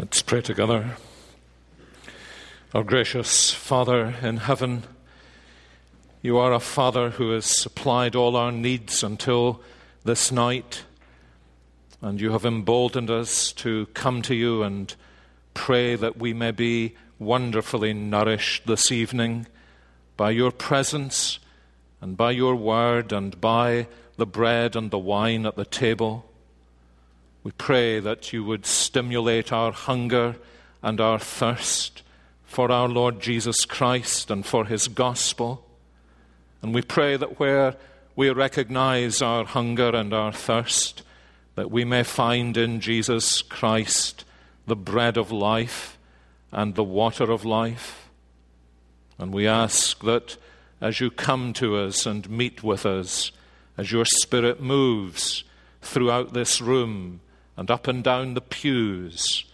Let's pray together. Our gracious Father in heaven, you are a Father who has supplied all our needs until this night, and you have emboldened us to come to you and pray that we may be wonderfully nourished this evening by your presence and by your word and by the bread and the wine at the table. We pray that you would stimulate our hunger and our thirst for our Lord Jesus Christ and for his gospel. And we pray that where we recognize our hunger and our thirst, that we may find in Jesus Christ the bread of life and the water of life. And we ask that as you come to us and meet with us, as your Spirit moves throughout this room, and up and down the pews,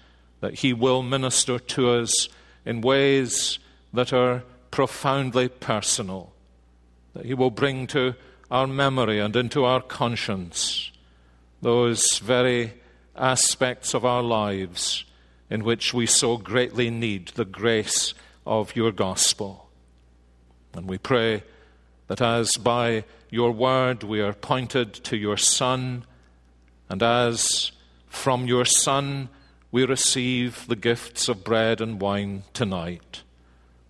that He will minister to us in ways that are profoundly personal, that He will bring to our memory and into our conscience those very aspects of our lives in which we so greatly need the grace of your gospel. And we pray that as by your word we are pointed to your Son, and as from your Son, we receive the gifts of bread and wine tonight,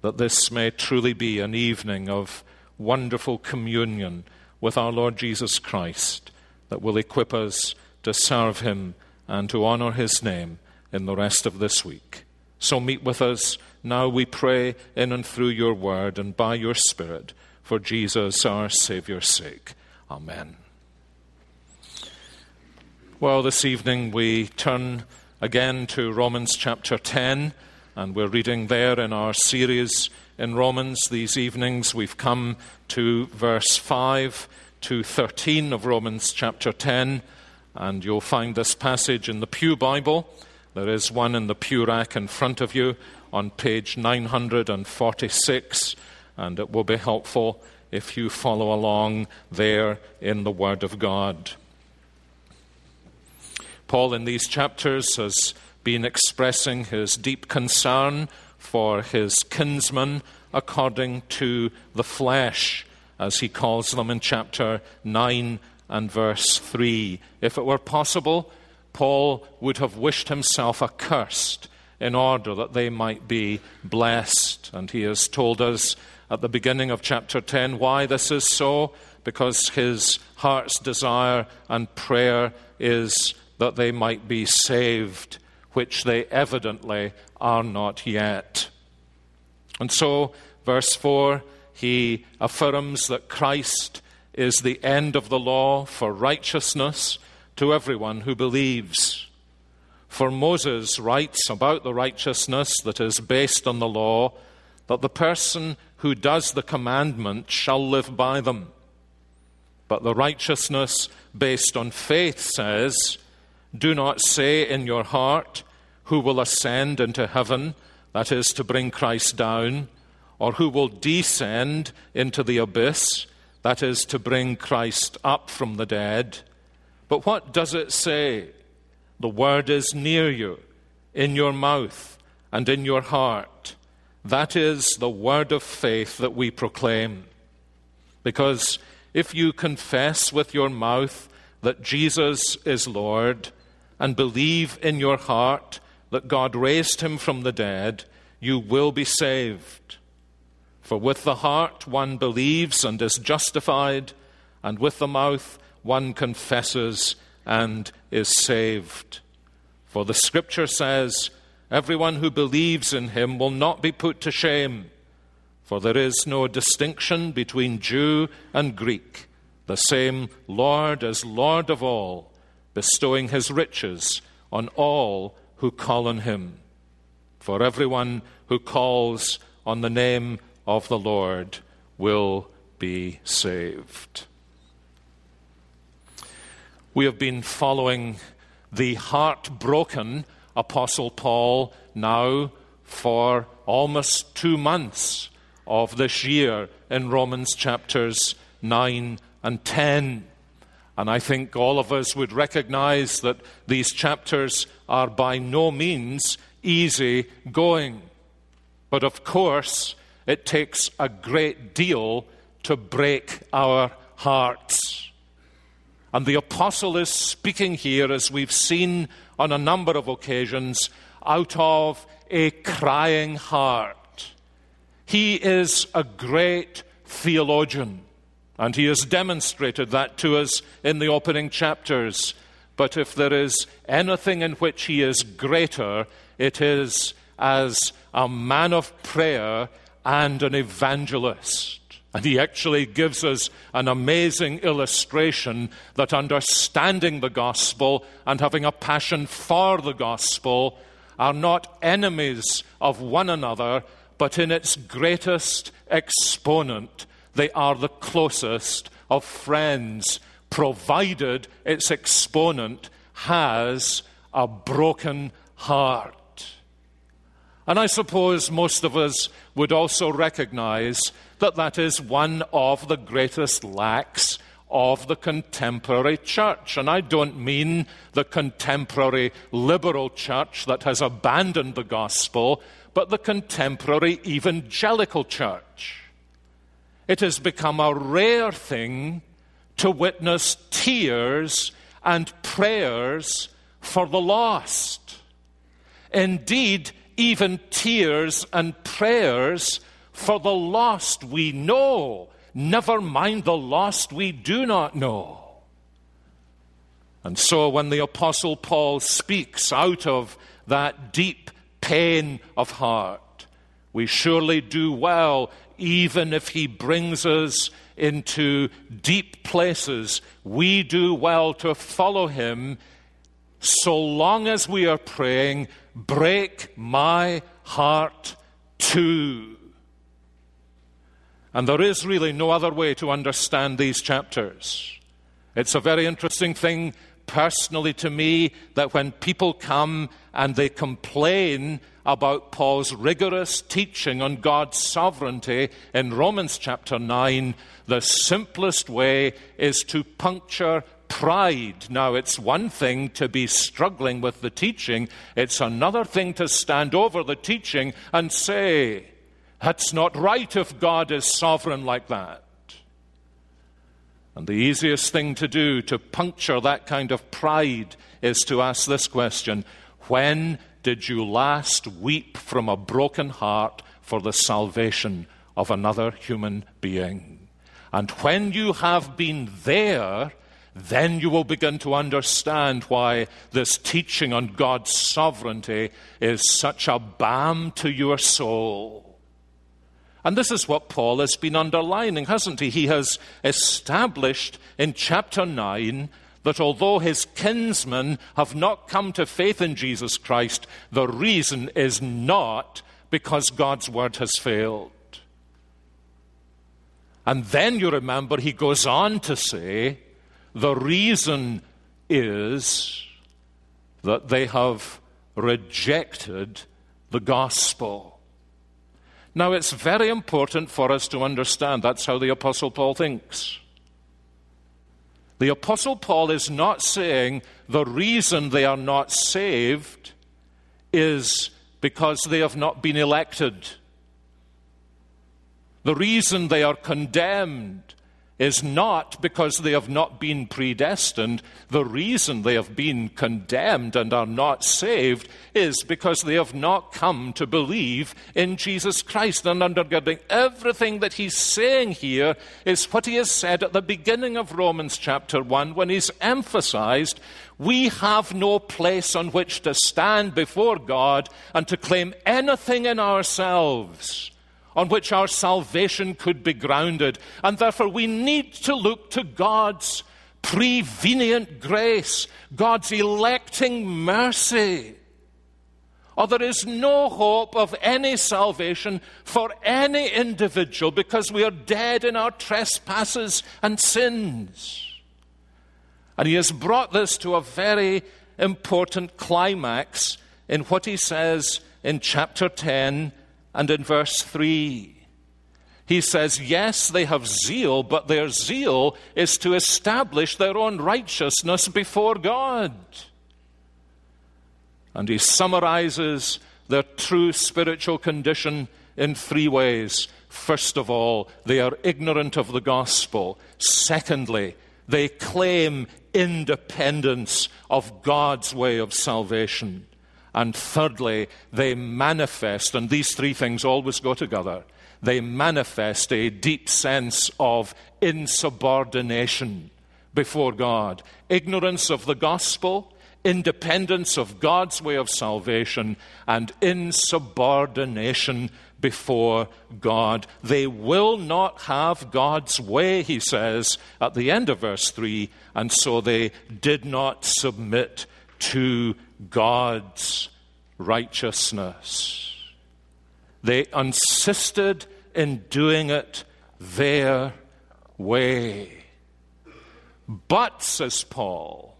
that this may truly be an evening of wonderful communion with our Lord Jesus Christ that will equip us to serve Him and to honor His name in the rest of this week. So meet with us now, we pray, in and through your word and by your Spirit, for Jesus our Saviour's sake. Amen. Well, this evening we turn again to Romans chapter 10, and we're reading there in our series in Romans. These evenings we've come to verse 5 to 13 of Romans chapter 10, and you'll find this passage in the Pew Bible. There is one in the pew rack in front of you on page 946, and it will be helpful if you follow along there in the Word of God. Paul, in these chapters, has been expressing his deep concern for his kinsmen according to the flesh, as he calls them in chapter 9 and verse 3. If it were possible, Paul would have wished himself accursed in order that they might be blessed. And he has told us at the beginning of chapter 10 why this is so, because his heart's desire and prayer is that they might be saved, which they evidently are not yet. And so, verse 4, he affirms that Christ is the end of the law for righteousness to everyone who believes. For Moses writes about the righteousness that is based on the law that the person who does the commandment shall live by them. But the righteousness based on faith says, do not say in your heart, Who will ascend into heaven, that is, to bring Christ down, or who will descend into the abyss, that is, to bring Christ up from the dead. But what does it say? The word is near you, in your mouth and in your heart. That is the word of faith that we proclaim. Because if you confess with your mouth that Jesus is Lord, and believe in your heart that God raised him from the dead, you will be saved. For with the heart one believes and is justified, and with the mouth one confesses and is saved. For the scripture says, Everyone who believes in him will not be put to shame, for there is no distinction between Jew and Greek. The same Lord is Lord of all bestowing his riches on all who call on him. For everyone who calls on the name of the Lord will be saved. We have been following the heartbroken Apostle Paul now for almost two months of this year in Romans chapters 9 and 10. And I think all of us would recognize that these chapters are by no means easy going. But of course, it takes a great deal to break our hearts. And the apostle is speaking here, as we've seen on a number of occasions, out of a crying heart. He is a great theologian. And he has demonstrated that to us in the opening chapters. But if there is anything in which he is greater, it is as a man of prayer and an evangelist. And he actually gives us an amazing illustration that understanding the gospel and having a passion for the gospel are not enemies of one another, but in its greatest exponent, they are the closest of friends, provided its exponent has a broken heart. And I suppose most of us would also recognize that that is one of the greatest lacks of the contemporary church. And I don't mean the contemporary liberal church that has abandoned the gospel, but the contemporary evangelical church. It has become a rare thing to witness tears and prayers for the lost. Indeed, even tears and prayers for the lost we know, never mind the lost we do not know. And so, when the Apostle Paul speaks out of that deep pain of heart, we surely do well even if He brings us into deep places, we do well to follow Him so long as we are praying, Break my heart too. And there is really no other way to understand these chapters. It's a very interesting thing personally to me that when people come and they complain about Paul's rigorous teaching on God's sovereignty in Romans chapter 9, the simplest way is to puncture pride. Now, it's one thing to be struggling with the teaching, it's another thing to stand over the teaching and say, that's not right if God is sovereign like that. And the easiest thing to do to puncture that kind of pride is to ask this question When did you last weep from a broken heart for the salvation of another human being? And when you have been there, then you will begin to understand why this teaching on God's sovereignty is such a balm to your soul. And this is what Paul has been underlining, hasn't he? He has established in chapter 9 that although his kinsmen have not come to faith in Jesus Christ, the reason is not because God's word has failed. And then you remember he goes on to say the reason is that they have rejected the gospel. Now, it's very important for us to understand that's how the Apostle Paul thinks. The Apostle Paul is not saying the reason they are not saved is because they have not been elected. The reason they are condemned is not because they have not been predestined. The reason they have been condemned and are not saved is because they have not come to believe in Jesus Christ. And undergirding everything that he's saying here is what he has said at the beginning of Romans chapter 1 when he's emphasized we have no place on which to stand before God and to claim anything in ourselves on which our salvation could be grounded. And therefore, we need to look to God's prevenient grace, God's electing mercy. Or there is no hope of any salvation for any individual because we are dead in our trespasses and sins. And he has brought this to a very important climax in what he says in chapter 10 and in verse 3. He says, yes, they have zeal, but their zeal is to establish their own righteousness before God. And he summarizes their true spiritual condition in three ways. First of all, they are ignorant of the gospel. Secondly, they claim independence of God's way of salvation. And thirdly, they manifest, and these three things always go together, they manifest a deep sense of insubordination before God. Ignorance of the gospel, independence of God's way of salvation, and insubordination before God. They will not have God's way, he says at the end of verse 3, and so they did not submit to God's righteousness. They insisted in doing it their way. But, says Paul,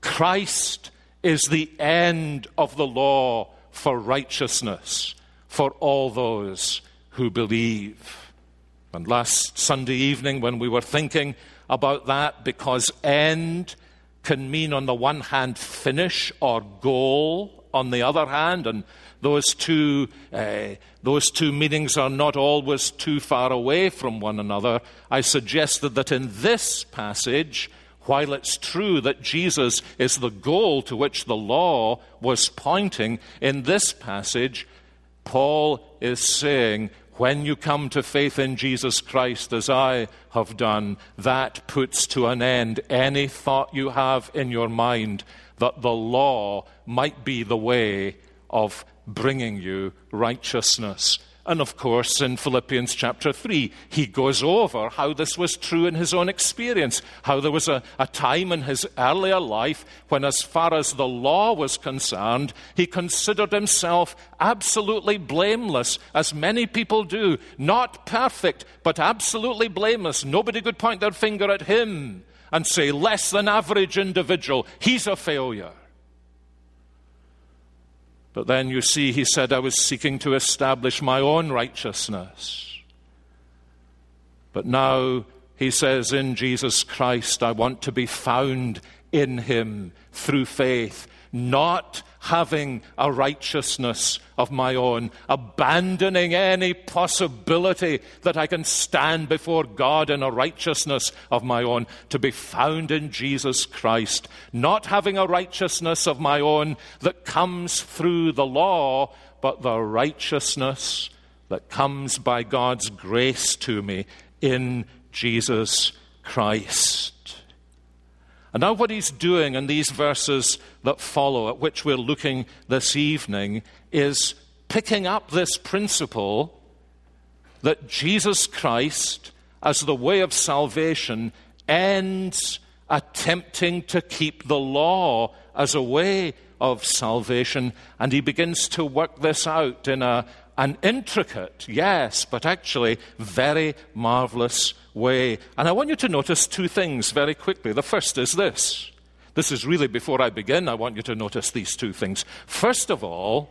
Christ is the end of the law for righteousness for all those who believe. And last Sunday evening, when we were thinking about that, because end can mean, on the one hand, finish or goal, on the other hand, and those two, uh, those two meanings are not always too far away from one another. I suggested that in this passage, while it's true that Jesus is the goal to which the law was pointing, in this passage, Paul is saying, when you come to faith in Jesus Christ, as I have done, that puts to an end any thought you have in your mind that the law might be the way of bringing you righteousness. And of course, in Philippians chapter 3, he goes over how this was true in his own experience, how there was a, a, time in his earlier life when, as far as the law was concerned, he considered himself absolutely blameless, as many people do. Not perfect, but absolutely blameless. Nobody could point their finger at him and say, less than average individual, he's a failure. But then you see, he said, I was seeking to establish my own righteousness. But now he says, in Jesus Christ, I want to be found in him through faith, not having a righteousness of my own, abandoning any possibility that I can stand before God in a righteousness of my own, to be found in Jesus Christ, not having a righteousness of my own that comes through the law, but the righteousness that comes by God's grace to me in Jesus Christ. And now, what he's doing in these verses that follow, at which we're looking this evening, is picking up this principle that Jesus Christ, as the way of salvation, ends attempting to keep the law as a way of salvation, and he begins to work this out in a, an intricate, yes, but actually very marvelous way. And I want you to notice two things very quickly. The first is this. This is really before I begin, I want you to notice these two things. First of all,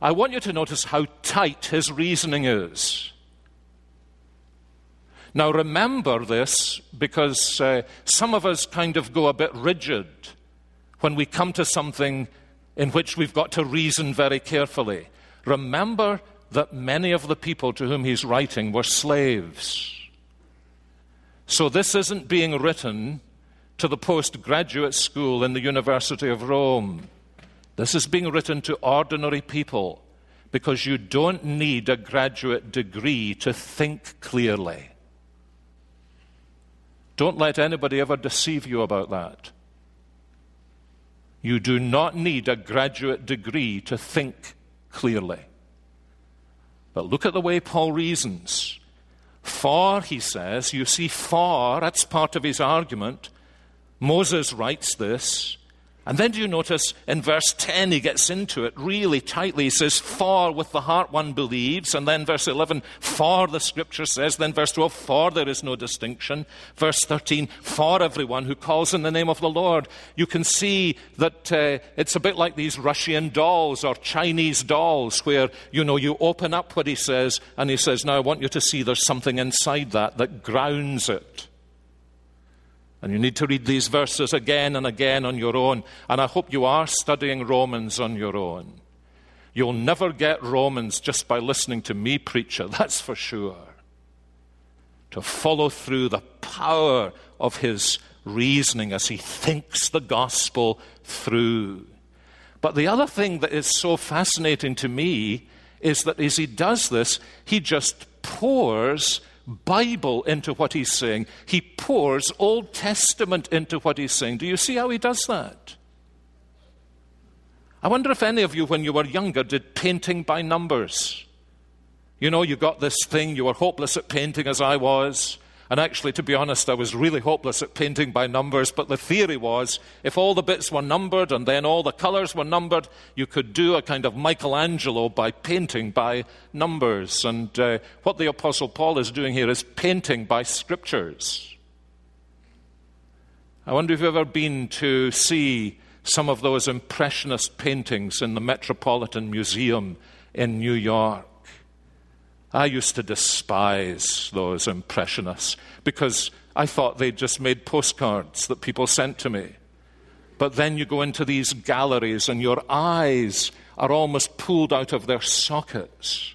I want you to notice how tight his reasoning is. Now, remember this because uh, some of us kind of go a bit rigid when we come to something in which we've got to reason very carefully. Remember that many of the people to whom he's writing were slaves. So this isn't being written to the postgraduate school in the University of Rome. This is being written to ordinary people because you don't need a graduate degree to think clearly. Don't let anybody ever deceive you about that. You do not need a graduate degree to think clearly. But look at the way Paul reasons. For, he says, you see, for, that's part of his argument. Moses writes this, And then do you notice in verse 10 he gets into it really tightly. He says, For with the heart one believes. And then verse 11, For the scripture says. Then verse 12, For there is no distinction. Verse 13, For everyone who calls in the name of the Lord. You can see that uh, it's a bit like these Russian dolls or Chinese dolls where, you know, you open up what he says and he says, Now I want you to see there's something inside that that grounds it. And you need to read these verses again and again on your own. And I hope you are studying Romans on your own. You'll never get Romans just by listening to me preach it, that's for sure. To follow through the power of his reasoning as he thinks the gospel through. But the other thing that is so fascinating to me is that as he does this, he just pours Bible into what he's saying. He pours Old Testament into what he's saying. Do you see how he does that? I wonder if any of you, when you were younger, did painting by numbers. You know, you got this thing, you were hopeless at painting as I was. And actually, to be honest, I was really hopeless at painting by numbers, but the theory was if all the bits were numbered and then all the colours were numbered, you could do a kind of Michelangelo by painting by numbers. And uh, what the Apostle Paul is doing here is painting by scriptures. I wonder if you've ever been to see some of those impressionist paintings in the Metropolitan Museum in New York. I used to despise those impressionists because I thought they just made postcards that people sent to me. But then you go into these galleries and your eyes are almost pulled out of their sockets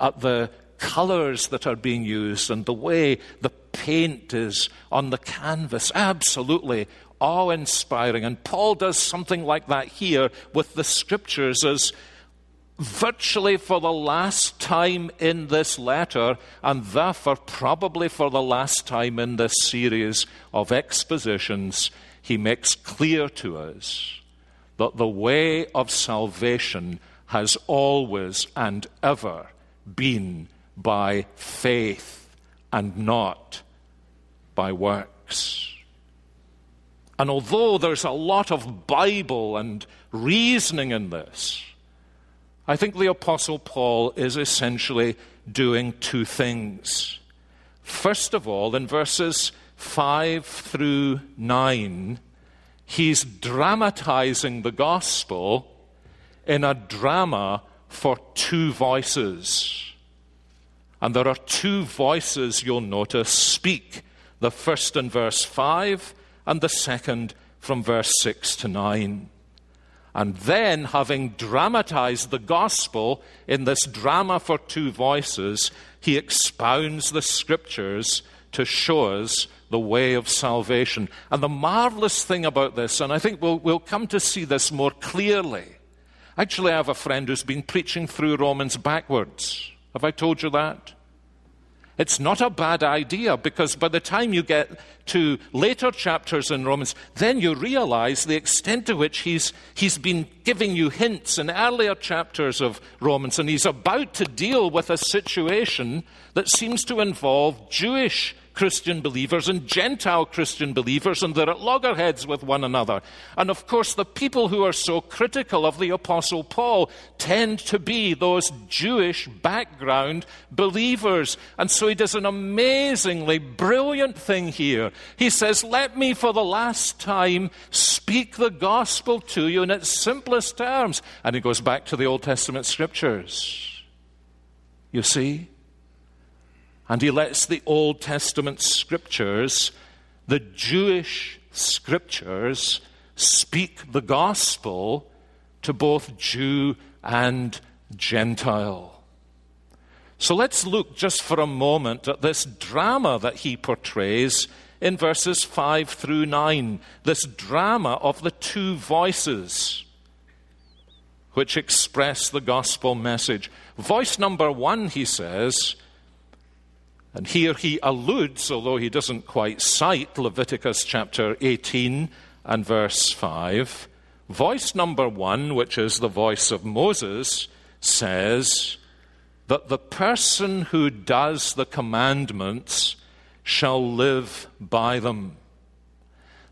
at the colors that are being used and the way the paint is on the canvas. Absolutely awe inspiring. And Paul does something like that here with the scriptures as virtually for the last time in this letter, and therefore probably for the last time in this series of expositions, he makes clear to us that the way of salvation has always and ever been by faith and not by works. And although there's a lot of Bible and reasoning in this, I think the Apostle Paul is essentially doing two things. First of all, in verses 5 through 9, he's dramatizing the gospel in a drama for two voices. And there are two voices you'll notice speak the first in verse 5 and the second from verse 6 to 9. And then, having dramatized the gospel in this drama for two voices, he expounds the scriptures to show us the way of salvation. And the marvelous thing about this, and I think we'll, we'll come to see this more clearly. Actually, I have a friend who's been preaching through Romans backwards. Have I told you that? It's not a bad idea because by the time you get to later chapters in Romans, then you realize the extent to which he's, he's been giving you hints in earlier chapters of Romans, and he's about to deal with a situation that seems to involve Jewish Christian believers and Gentile Christian believers, and they're at loggerheads with one another. And of course, the people who are so critical of the Apostle Paul tend to be those Jewish background believers. And so he does an amazingly brilliant thing here. He says, Let me for the last time speak the gospel to you in its simplest terms. And he goes back to the Old Testament scriptures. You see? And he lets the Old Testament scriptures, the Jewish scriptures, speak the gospel to both Jew and Gentile. So let's look just for a moment at this drama that he portrays in verses 5 through 9. This drama of the two voices which express the gospel message. Voice number one, he says, and here he alludes, although he doesn't quite cite Leviticus chapter 18 and verse 5. Voice number one, which is the voice of Moses, says that the person who does the commandments shall live by them.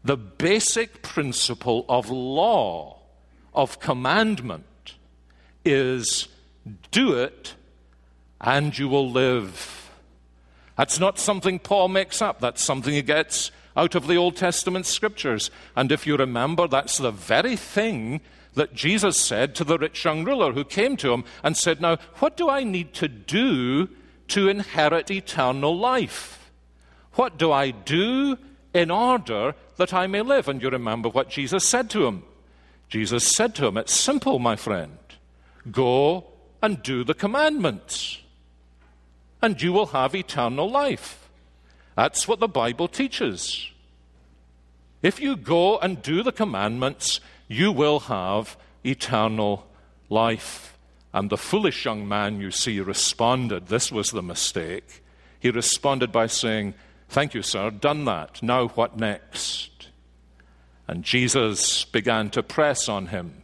the basic principle of law, of commandment, is do it and you will live. That's not something Paul makes up, that's something he gets out of the Old Testament scriptures. And if you remember, that's the very thing that Jesus said to the rich young ruler who came to him and said, Now, what do I need to do to inherit eternal life? What do I do in order that I may live? And you remember what Jesus said to him. Jesus said to him, It's simple, my friend. Go and do the commandments, and you will have eternal life. That's what the Bible teaches. If you go and do the commandments, you will have eternal life. And the foolish young man, you see, responded. This was the mistake. He responded by saying, Thank you, sir, done that. Now what next? And Jesus began to press on him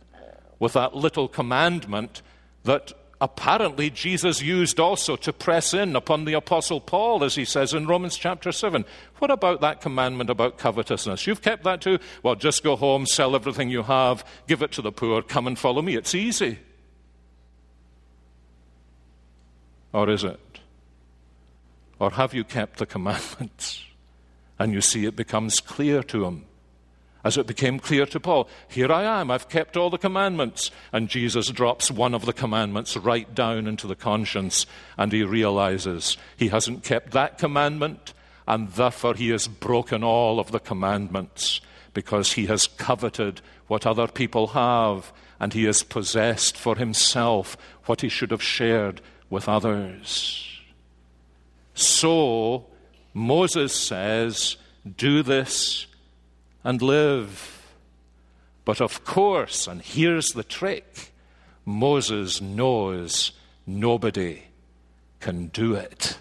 with that little commandment that apparently Jesus used also to press in upon the Apostle Paul, as he says in Romans chapter 7. What about that commandment about covetousness? You've kept that too? Well, just go home, sell everything you have, give it to the poor, come and follow me. It's easy. Or is it? Or have you kept the commandments? And you see, it becomes clear to him as it became clear to Paul. Here I am, I've kept all the commandments. And Jesus drops one of the commandments right down into the conscience, and he realizes he hasn't kept that commandment, and therefore he has broken all of the commandments because he has coveted what other people have, and he has possessed for himself what he should have shared with others. So, Moses says, Do this and live. But of course, and here's the trick Moses knows nobody can do it.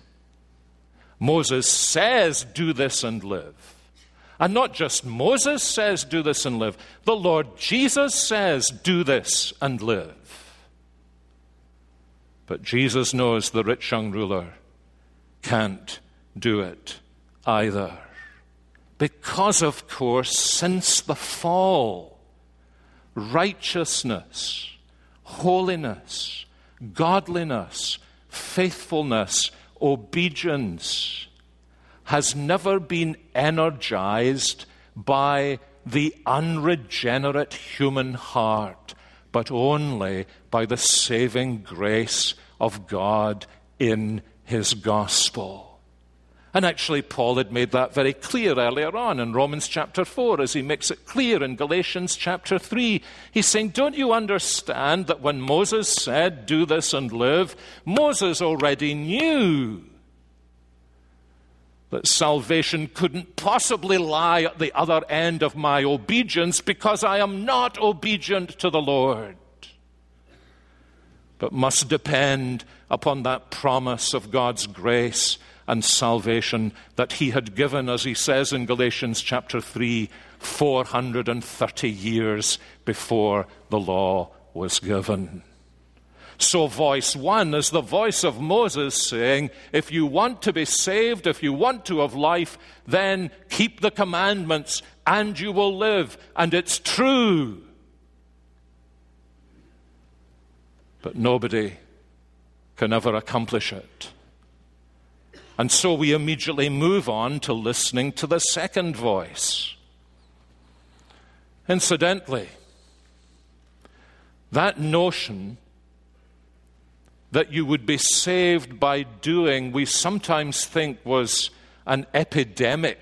Moses says, Do this and live. And not just Moses says, Do this and live. The Lord Jesus says, Do this and live. But Jesus knows the rich young ruler can't do it either. Because, of course, since the fall, righteousness, holiness, godliness, faithfulness, obedience has never been energized by the unregenerate human heart, but only by the saving grace of God in His gospel. And actually, Paul had made that very clear earlier on in Romans chapter 4, as he makes it clear in Galatians chapter 3. He's saying, Don't you understand that when Moses said, Do this and live, Moses already knew that salvation couldn't possibly lie at the other end of my obedience because I am not obedient to the Lord, but must depend upon that promise of God's grace and salvation that he had given, as he says in Galatians chapter 3, 430 years before the law was given. So, voice one is the voice of Moses saying, If you want to be saved, if you want to have life, then keep the commandments and you will live. And it's true. But nobody can ever accomplish it. And so we immediately move on to listening to the second voice. Incidentally, that notion that you would be saved by doing, we sometimes think was an epidemic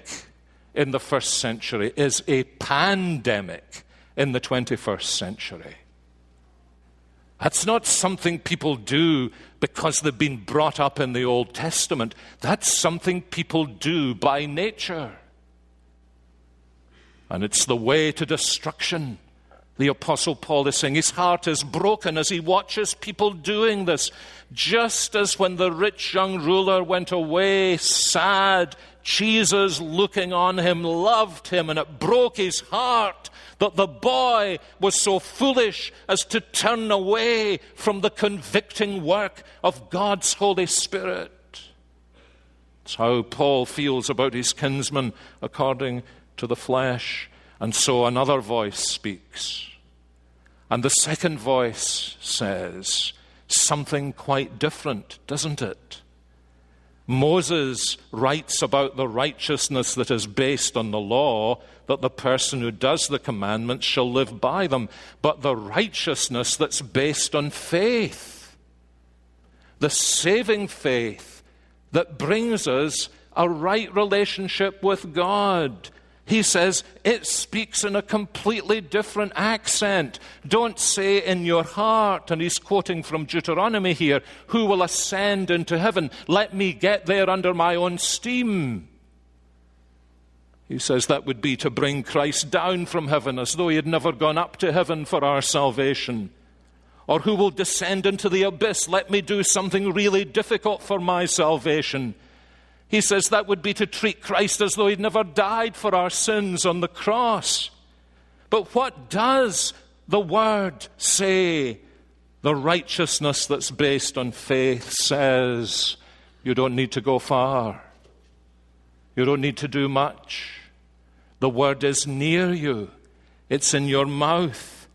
in the first century, is a pandemic in the 21st century. That's not something people do because they've been brought up in the Old Testament. That's something people do by nature. And it's the way to destruction. The Apostle Paul is saying his heart is broken as he watches people doing this. Just as when the rich young ruler went away sad, Jesus, looking on him, loved him, and it broke his heart that the boy was so foolish as to turn away from the convicting work of God's Holy Spirit. It's how Paul feels about his kinsman according to the flesh. And so another voice speaks. And the second voice says something quite different, doesn't it? Moses writes about the righteousness that is based on the law, that the person who does the commandments shall live by them, but the righteousness that's based on faith, the saving faith that brings us a right relationship with God he says it speaks in a completely different accent. Don't say in your heart, and he's quoting from Deuteronomy here, who will ascend into heaven? Let me get there under my own steam. He says that would be to bring Christ down from heaven as though he had never gone up to heaven for our salvation. Or who will descend into the abyss? Let me do something really difficult for my salvation. He says that would be to treat Christ as though he'd never died for our sins on the cross. But what does the Word say? The righteousness that's based on faith says you don't need to go far, you don't need to do much. The Word is near you, it's in your mouth,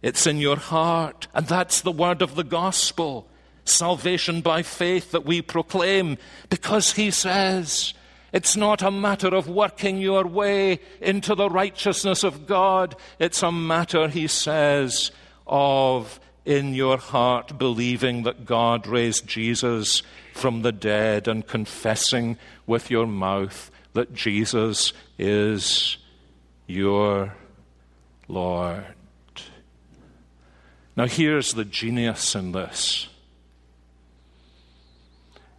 it's in your heart, and that's the Word of the gospel salvation by faith that we proclaim because he says it's not a matter of working your way into the righteousness of God. It's a matter, he says, of in your heart believing that God raised Jesus from the dead and confessing with your mouth that Jesus is your Lord. Now, here's the genius in this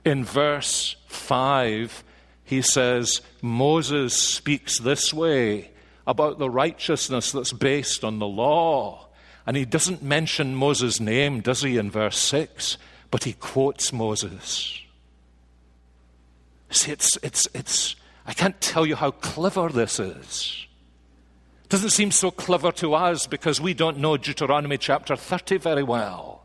in verse 5, he says, Moses speaks this way about the righteousness that's based on the law. And he doesn't mention Moses' name, does he, in verse 6? But he quotes Moses. See, it's, it's, it's, I can't tell you how clever this is. It doesn't seem so clever to us because we don't know Deuteronomy chapter 30 very well.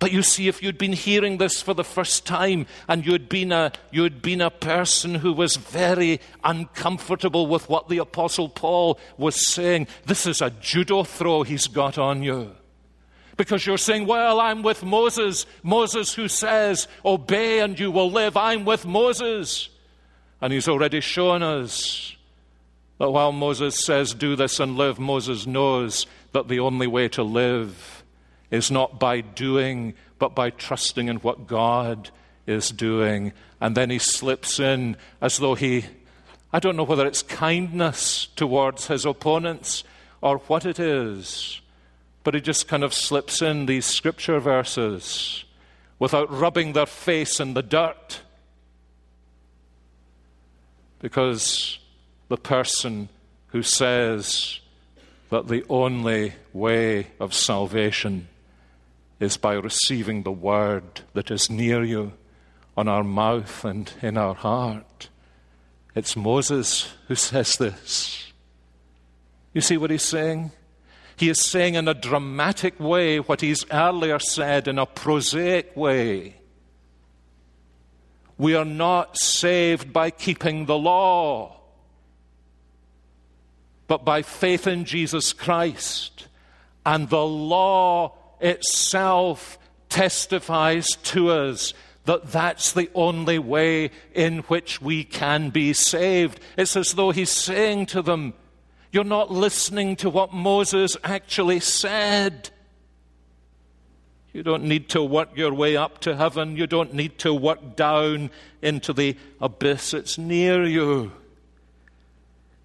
But you see, if you'd been hearing this for the first time and you'd been a, you'd been a person who was very uncomfortable with what the Apostle Paul was saying, this is a judo throw he's got on you. Because you're saying, well, I'm with Moses. Moses who says, obey and you will live. I'm with Moses. And he's already shown us that while Moses says, do this and live, Moses knows that the only way to live is not by doing, but by trusting in what God is doing. And then he slips in as though he, I don't know whether it's kindness towards his opponents or what it is, but he just kind of slips in these scripture verses without rubbing their face in the dirt. Because the person who says that the only way of salvation is by receiving the word that is near you on our mouth and in our heart. It's Moses who says this. You see what he's saying? He is saying in a dramatic way what he's earlier said in a prosaic way. We are not saved by keeping the law, but by faith in Jesus Christ. And the law itself testifies to us that that's the only way in which we can be saved. It's as though he's saying to them, You're not listening to what Moses actually said. You don't need to work your way up to heaven. You don't need to work down into the abyss. It's near you.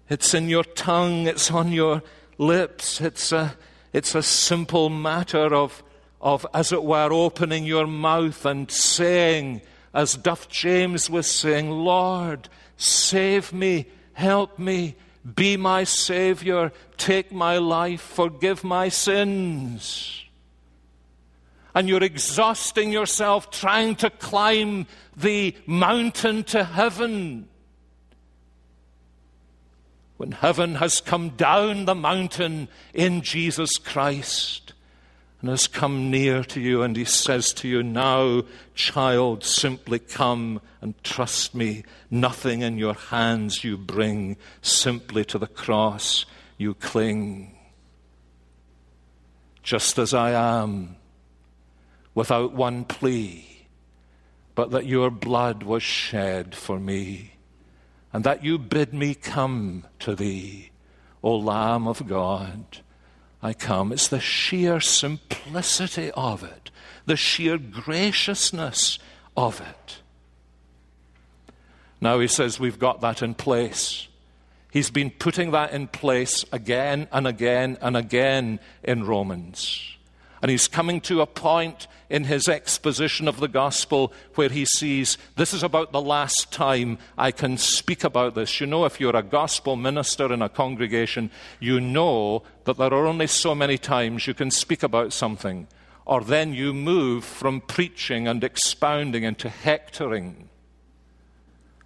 It's in your tongue. It's on your lips. It's a, it's a simple matter of, of, as it were, opening your mouth and saying, as Duff James was saying, Lord, save me, help me, be my Savior, take my life, forgive my sins. And you're exhausting yourself trying to climb the mountain to heaven when heaven has come down the mountain in Jesus Christ. and has come near to you, and he says to you, Now, child, simply come and trust me. Nothing in your hands you bring, simply to the cross you cling. Just as I am, without one plea, but that your blood was shed for me, and that you bid me come to thee, O Lamb of God I come. It's the sheer simplicity of it, the sheer graciousness of it. Now he says we've got that in place. He's been putting that in place again and again and again in Romans. And he's coming to a point in his exposition of the gospel where he sees this is about the last time I can speak about this. You know, if you're a gospel minister in a congregation, you know that there are only so many times you can speak about something, or then you move from preaching and expounding into hectoring.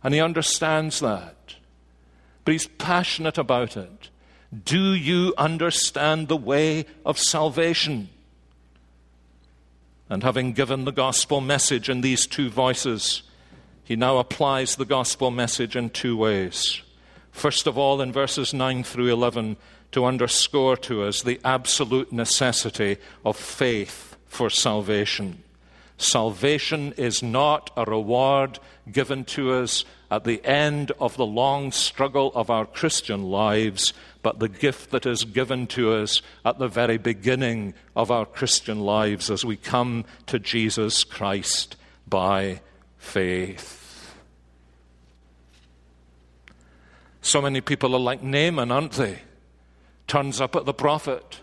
And he understands that. But he's passionate about it. Do you understand the way of salvation? And having given the gospel message in these two voices, he now applies the gospel message in two ways. First of all, in verses 9 through 11, to underscore to us the absolute necessity of faith for salvation. Salvation is not a reward given to us at the end of the long struggle of our Christian lives, but the gift that is given to us at the very beginning of our Christian lives as we come to Jesus Christ by faith. So many people are like Naaman, aren't they? Turns up at the prophet.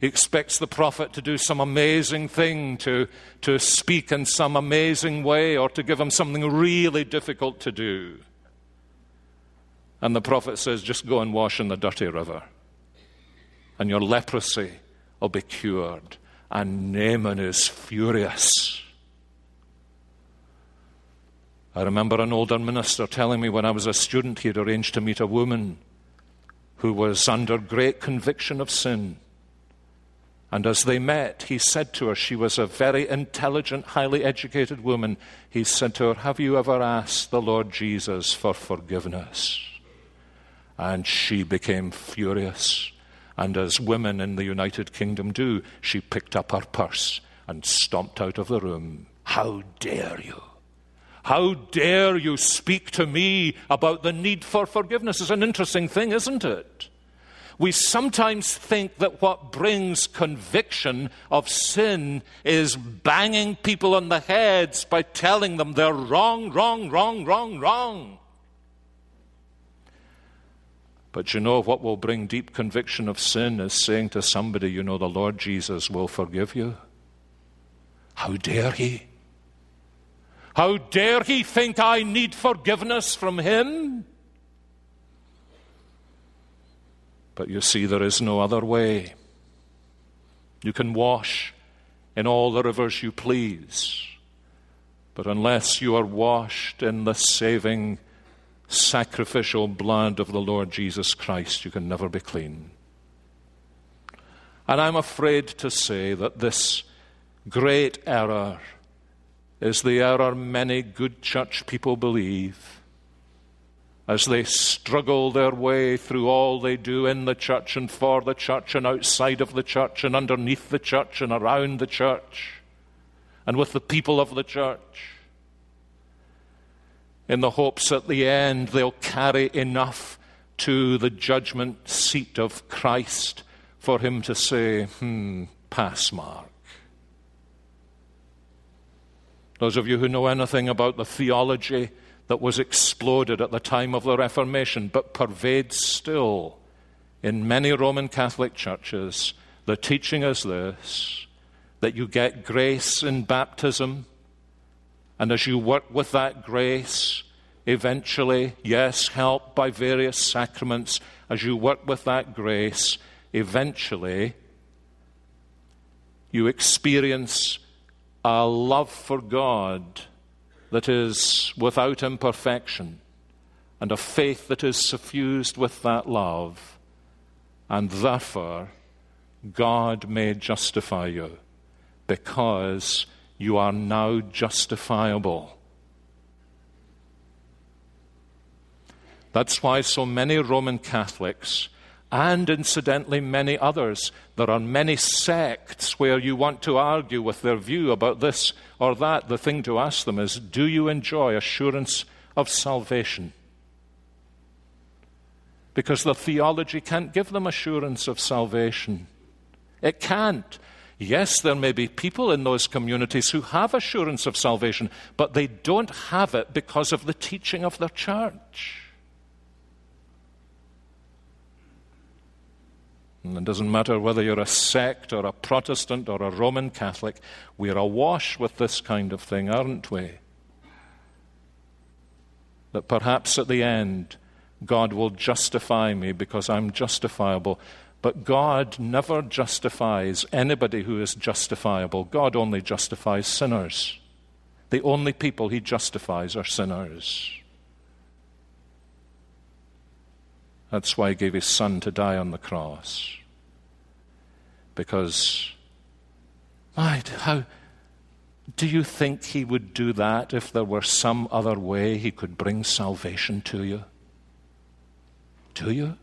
He expects the prophet to do some amazing thing, to, to speak in some amazing way, or to give him something really difficult to do. And the prophet says, just go and wash in the dirty river, and your leprosy will be cured. And Naaman is furious. I remember an older minister telling me when I was a student he had arranged to meet a woman who was under great conviction of sin. And as they met, he said to her, she was a very intelligent, highly educated woman. He said to her, Have you ever asked the Lord Jesus for forgiveness? And she became furious. And as women in the United Kingdom do, she picked up her purse and stomped out of the room. How dare you! How dare you speak to me about the need for forgiveness? It's an interesting thing, isn't it? We sometimes think that what brings conviction of sin is banging people on the heads by telling them they're wrong, wrong, wrong, wrong, wrong. But you know what will bring deep conviction of sin is saying to somebody, you know, the Lord Jesus will forgive you. How dare he? How dare he think I need forgiveness from him? But you see, there is no other way. You can wash in all the rivers you please, but unless you are washed in the saving sacrificial blood of the Lord Jesus Christ, you can never be clean. And I'm afraid to say that this great error is the error many good church people believe as they struggle their way through all they do in the church and for the church and outside of the church and underneath the church and around the church and with the people of the church in the hopes at the end they'll carry enough to the judgment seat of Christ for him to say, hmm, pass mark. Those of you who know anything about the theology that was exploded at the time of the Reformation, but pervades still in many Roman Catholic churches, the teaching is this that you get grace in baptism and as you work with that grace, eventually, yes, helped by various sacraments, as you work with that grace, eventually, you experience a love for God that is without imperfection and a faith that is suffused with that love, and therefore God may justify you because you are now justifiable. That's why so many Roman Catholics, and incidentally many others, there are many sects where you want to argue with their view about this or that. The thing to ask them is Do you enjoy assurance of salvation? Because the theology can't give them assurance of salvation. It can't. Yes, there may be people in those communities who have assurance of salvation, but they don't have it because of the teaching of their church. And it doesn't matter whether you're a sect or a Protestant or a Roman Catholic, we're awash with this kind of thing, aren't we? That perhaps at the end, God will justify me because I'm justifiable. But God never justifies anybody who is justifiable. God only justifies sinners. The only people he justifies are sinners. That's why he gave his son to die on the cross. Because, my, how do you think he would do that if there were some other way he could bring salvation to you? Do you?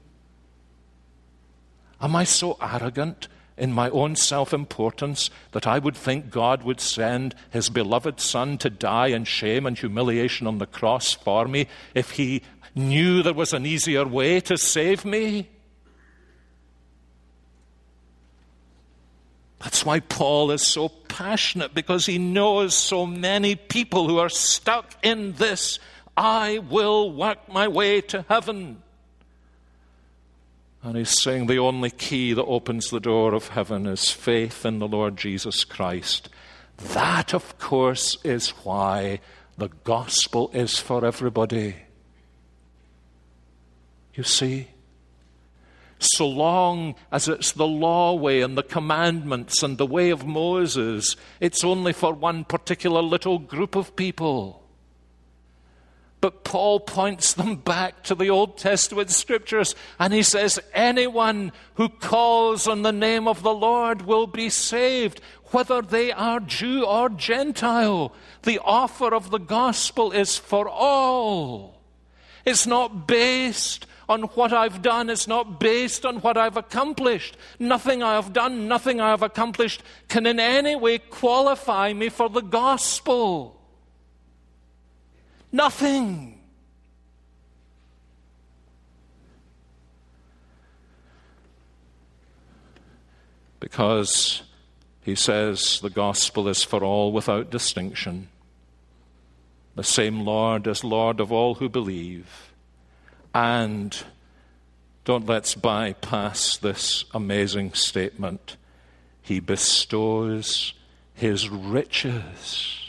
Am I so arrogant in my own self importance that I would think God would send his beloved Son to die in shame and humiliation on the cross for me if he knew there was an easier way to save me? That's why Paul is so passionate because he knows so many people who are stuck in this I will work my way to heaven. And he's saying the only key that opens the door of heaven is faith in the Lord Jesus Christ. That, of course, is why the gospel is for everybody. You see? So long as it's the law way and the commandments and the way of Moses, it's only for one particular little group of people. But Paul points them back to the Old Testament scriptures and he says, Anyone who calls on the name of the Lord will be saved, whether they are Jew or Gentile. The offer of the gospel is for all. It's not based on what I've done. It's not based on what I've accomplished. Nothing I have done, nothing I have accomplished can in any way qualify me for the gospel. Nothing. Because he says the gospel is for all without distinction. The same Lord is Lord of all who believe. And don't let's bypass this amazing statement. He bestows his riches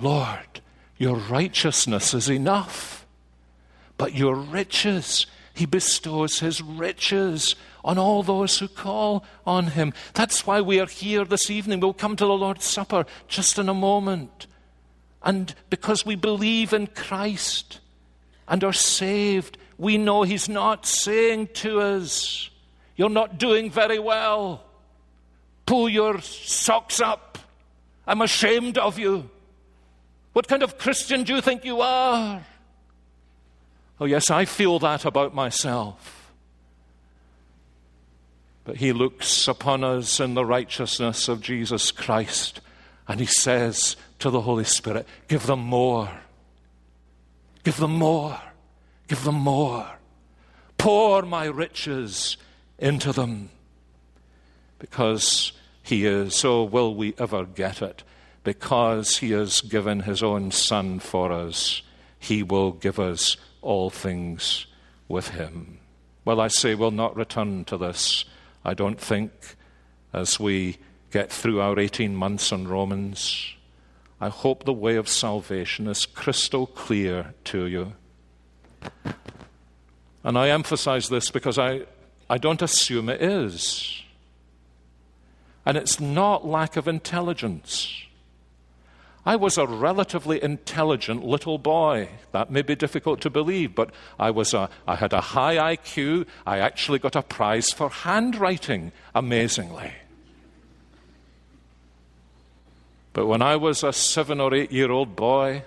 Lord, your righteousness is enough, but your riches, He bestows His riches on all those who call on Him. That's why we are here this evening. We'll come to the Lord's Supper just in a moment. And because we believe in Christ and are saved, we know He's not saying to us, You're not doing very well. Pull your socks up. I'm ashamed of you. What kind of Christian do you think you are? Oh, yes, I feel that about myself. But he looks upon us in the righteousness of Jesus Christ and he says to the Holy Spirit, Give them more. Give them more. Give them more. Pour my riches into them. Because he is, so will we ever get it because he has given his own Son for us, he will give us all things with him. Well, I say we'll not return to this, I don't think, as we get through our 18 months on Romans. I hope the way of salvation is crystal clear to you. And I emphasize this because I, I don't assume it is. And it's not lack of intelligence. I was a relatively intelligent little boy. That may be difficult to believe, but I, was a, I had a high IQ. I actually got a prize for handwriting, amazingly. But when I was a seven or eight year old boy,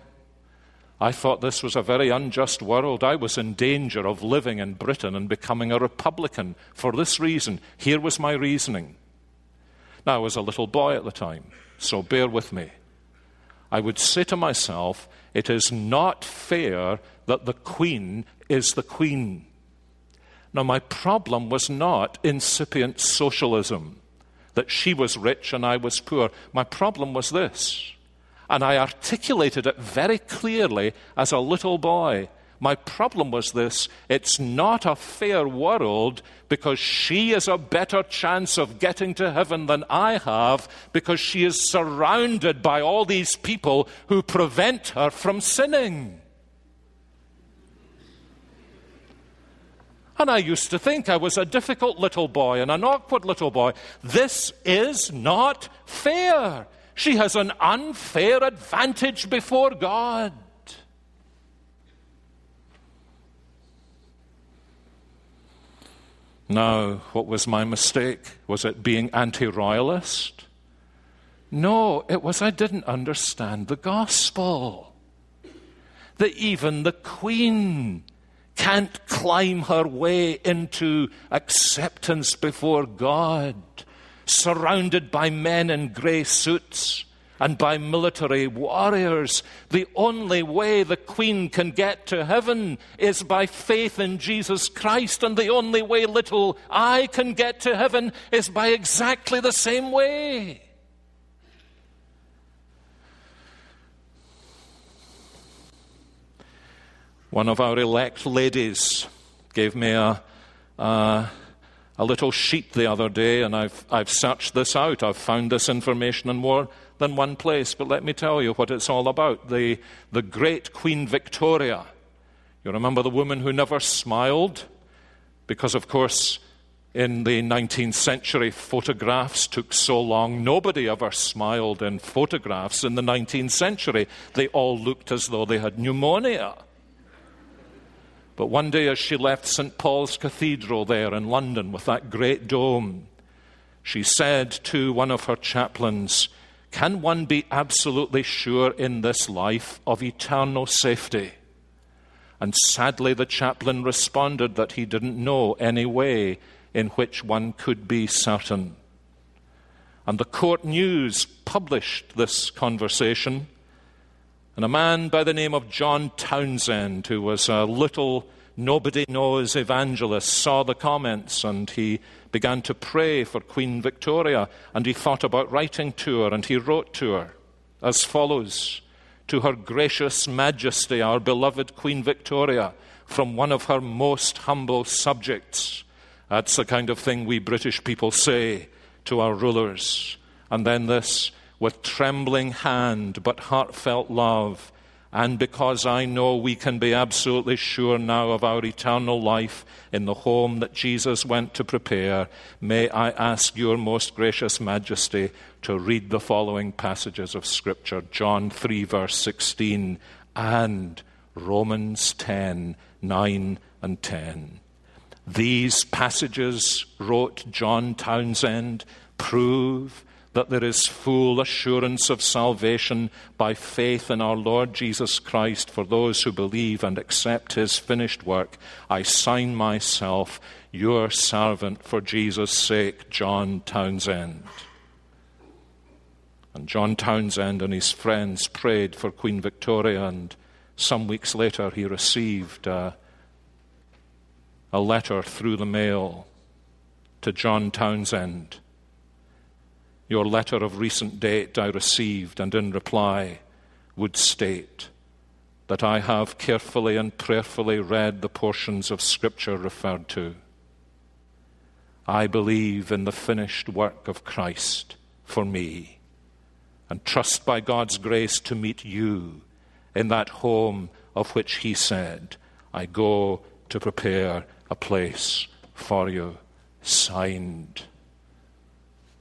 I thought this was a very unjust world. I was in danger of living in Britain and becoming a Republican for this reason. Here was my reasoning. Now, I was a little boy at the time, so bear with me. I would say to myself, it is not fair that the Queen is the Queen. Now, my problem was not incipient socialism, that she was rich and I was poor. My problem was this, and I articulated it very clearly as a little boy. My problem was this it's not a fair world because she has a better chance of getting to heaven than I have because she is surrounded by all these people who prevent her from sinning. And I used to think I was a difficult little boy and an awkward little boy. This is not fair. She has an unfair advantage before God. Now, what was my mistake? Was it being anti royalist? No, it was I didn't understand the gospel. That even the queen can't climb her way into acceptance before God, surrounded by men in grey suits and by military warriors. The only way the Queen can get to heaven is by faith in Jesus Christ, and the only way little I can get to heaven is by exactly the same way. One of our elect ladies gave me a, a, a little sheet the other day, and I've, I've searched this out. I've found this information and more than one place, but let me tell you what it's all about. The, the great Queen Victoria. You remember the woman who never smiled? Because, of course, in the 19th century, photographs took so long. Nobody ever smiled in photographs in the 19th century. They all looked as though they had pneumonia. But one day, as she left St. Paul's Cathedral there in London with that great dome, she said to one of her chaplains, can one be absolutely sure in this life of eternal safety? And sadly, the chaplain responded that he didn't know any way in which one could be certain. And the court news published this conversation. And a man by the name of John Townsend, who was a little nobody knows evangelist, saw the comments and he began to pray for Queen Victoria, and he thought about writing to her, and he wrote to her as follows To Her Gracious Majesty, our beloved Queen Victoria, from one of her most humble subjects. That's the kind of thing we British people say to our rulers. And then this, with trembling hand but heartfelt love, and because I know we can be absolutely sure now of our eternal life in the home that Jesus went to prepare, may I ask your most gracious majesty to read the following passages of Scripture John 3, verse 16, and Romans 10, 9 and 10. These passages, wrote John Townsend, prove that there is full assurance of salvation by faith in our Lord Jesus Christ for those who believe and accept his finished work. I sign myself your servant for Jesus' sake, John Townsend. And John Townsend and his friends prayed for Queen Victoria, and some weeks later he received a, a letter through the mail to John Townsend your letter of recent date I received, and in reply would state that I have carefully and prayerfully read the portions of Scripture referred to. I believe in the finished work of Christ for me and trust by God's grace to meet you in that home of which He said, I go to prepare a place for you. Signed.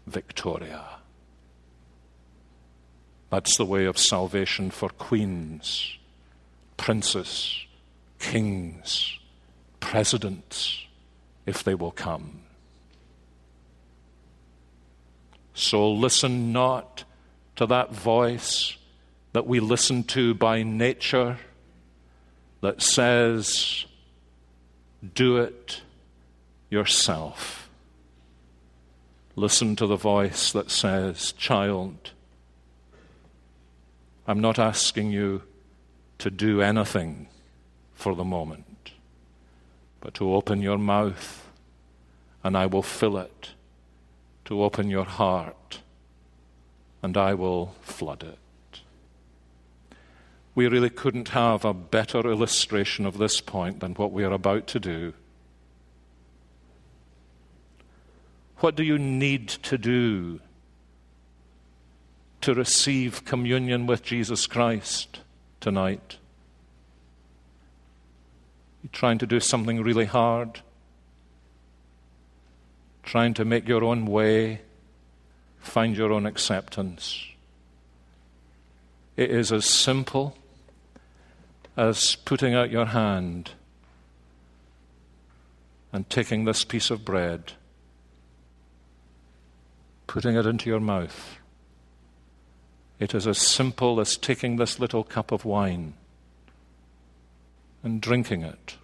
Victoria. That's the way of salvation for queens, princes, kings, presidents, if they will come. So listen not to that voice that we listen to by nature that says, Do it yourself. Listen to the voice that says, Child, I'm not asking you to do anything for the moment, but to open your mouth and I will fill it, to open your heart and I will flood it. We really couldn't have a better illustration of this point than what we are about to do. What do you need to do to receive communion with Jesus Christ tonight? You trying to do something really hard? Trying to make your own way? Find your own acceptance? It is as simple as putting out your hand and taking this piece of bread, putting it into your mouth. It is as simple as taking this little cup of wine and drinking it.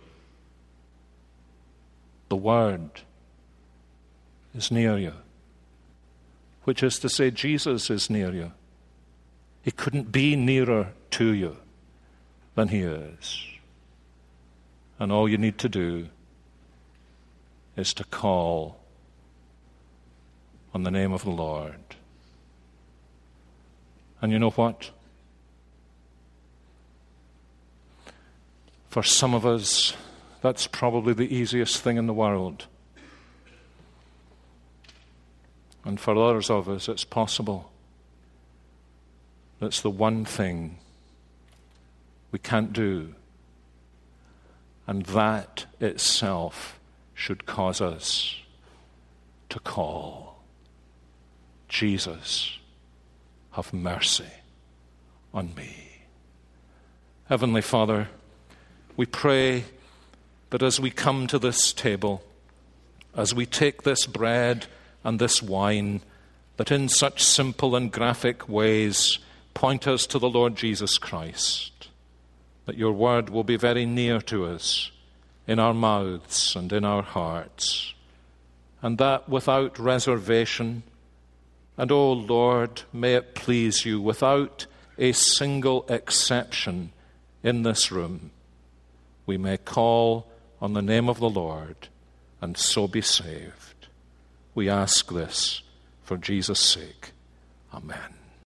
The Word is near you, which is to say, Jesus is near you. He couldn't be nearer to you than He is. And all you need to do is to call on the name of the Lord. And you know what? For some of us, that's probably the easiest thing in the world. And for others of us, it's possible. It's the one thing we can't do. And that itself should cause us to call Jesus, have mercy on me. Heavenly Father, we pray that as we come to this table, as we take this bread and this wine, that in such simple and graphic ways point us to the Lord Jesus Christ, that your word will be very near to us in our mouths and in our hearts, and that without reservation, and, O oh Lord, may it please you, without a single exception in this room we may call on the name of the Lord and so be saved. We ask this for Jesus' sake. Amen.